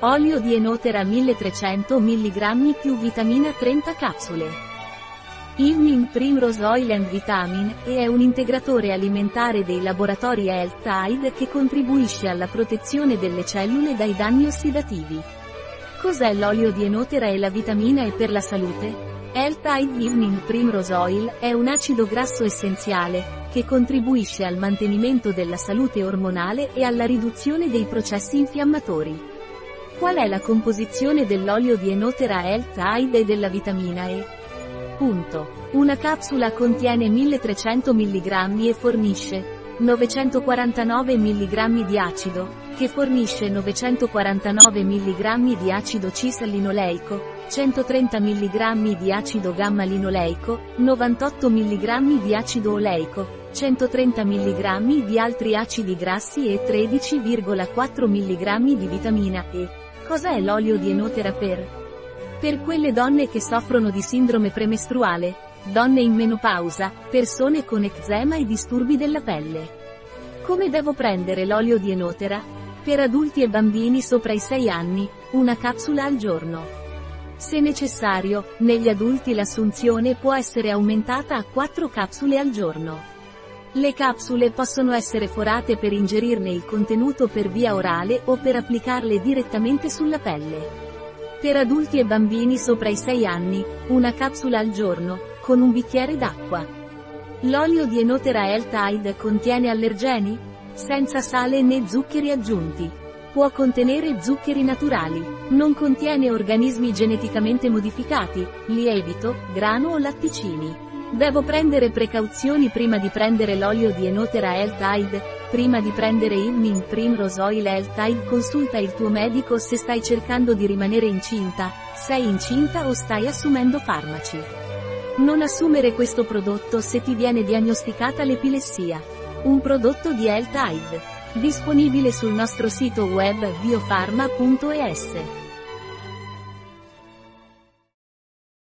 Olio di enotera 1300 mg più vitamina 30 capsule. Evening Primrose Oil and Vitamin e è un integratore alimentare dei laboratori Health Tide che contribuisce alla protezione delle cellule dai danni ossidativi. Cos'è l'olio di enotera e la vitamina E per la salute? L-Tide Evening Primrose Oil è un acido grasso essenziale, che contribuisce al mantenimento della salute ormonale e alla riduzione dei processi infiammatori. Qual è la composizione dell'olio di enotera L-Tide e della vitamina E? Punto. Una capsula contiene 1300 mg e fornisce 949 mg di acido, che fornisce 949 mg di acido cis-linoleico, 130 mg di acido gamma-linoleico, 98 mg di acido oleico, 130 mg di altri acidi grassi e 13,4 mg di vitamina E. Cos'è l'olio di enotera per? Per quelle donne che soffrono di sindrome premestruale, donne in menopausa, persone con eczema e disturbi della pelle. Come devo prendere l'olio di enotera? Per adulti e bambini sopra i 6 anni, una capsula al giorno. Se necessario, negli adulti l'assunzione può essere aumentata a 4 capsule al giorno. Le capsule possono essere forate per ingerirne il contenuto per via orale o per applicarle direttamente sulla pelle. Per adulti e bambini sopra i 6 anni, una capsula al giorno, con un bicchiere d'acqua. L'olio di Enotera L-Tide contiene allergeni? Senza sale né zuccheri aggiunti. Può contenere zuccheri naturali. Non contiene organismi geneticamente modificati, lievito, grano o latticini. Devo prendere precauzioni prima di prendere l'olio di Enotera L-Tide, prima di prendere il Min Primrose Oil L-Tide consulta il tuo medico se stai cercando di rimanere incinta, sei incinta o stai assumendo farmaci. Non assumere questo prodotto se ti viene diagnosticata l'epilessia. Un prodotto di L-Tide. Disponibile sul nostro sito web biofarma.es.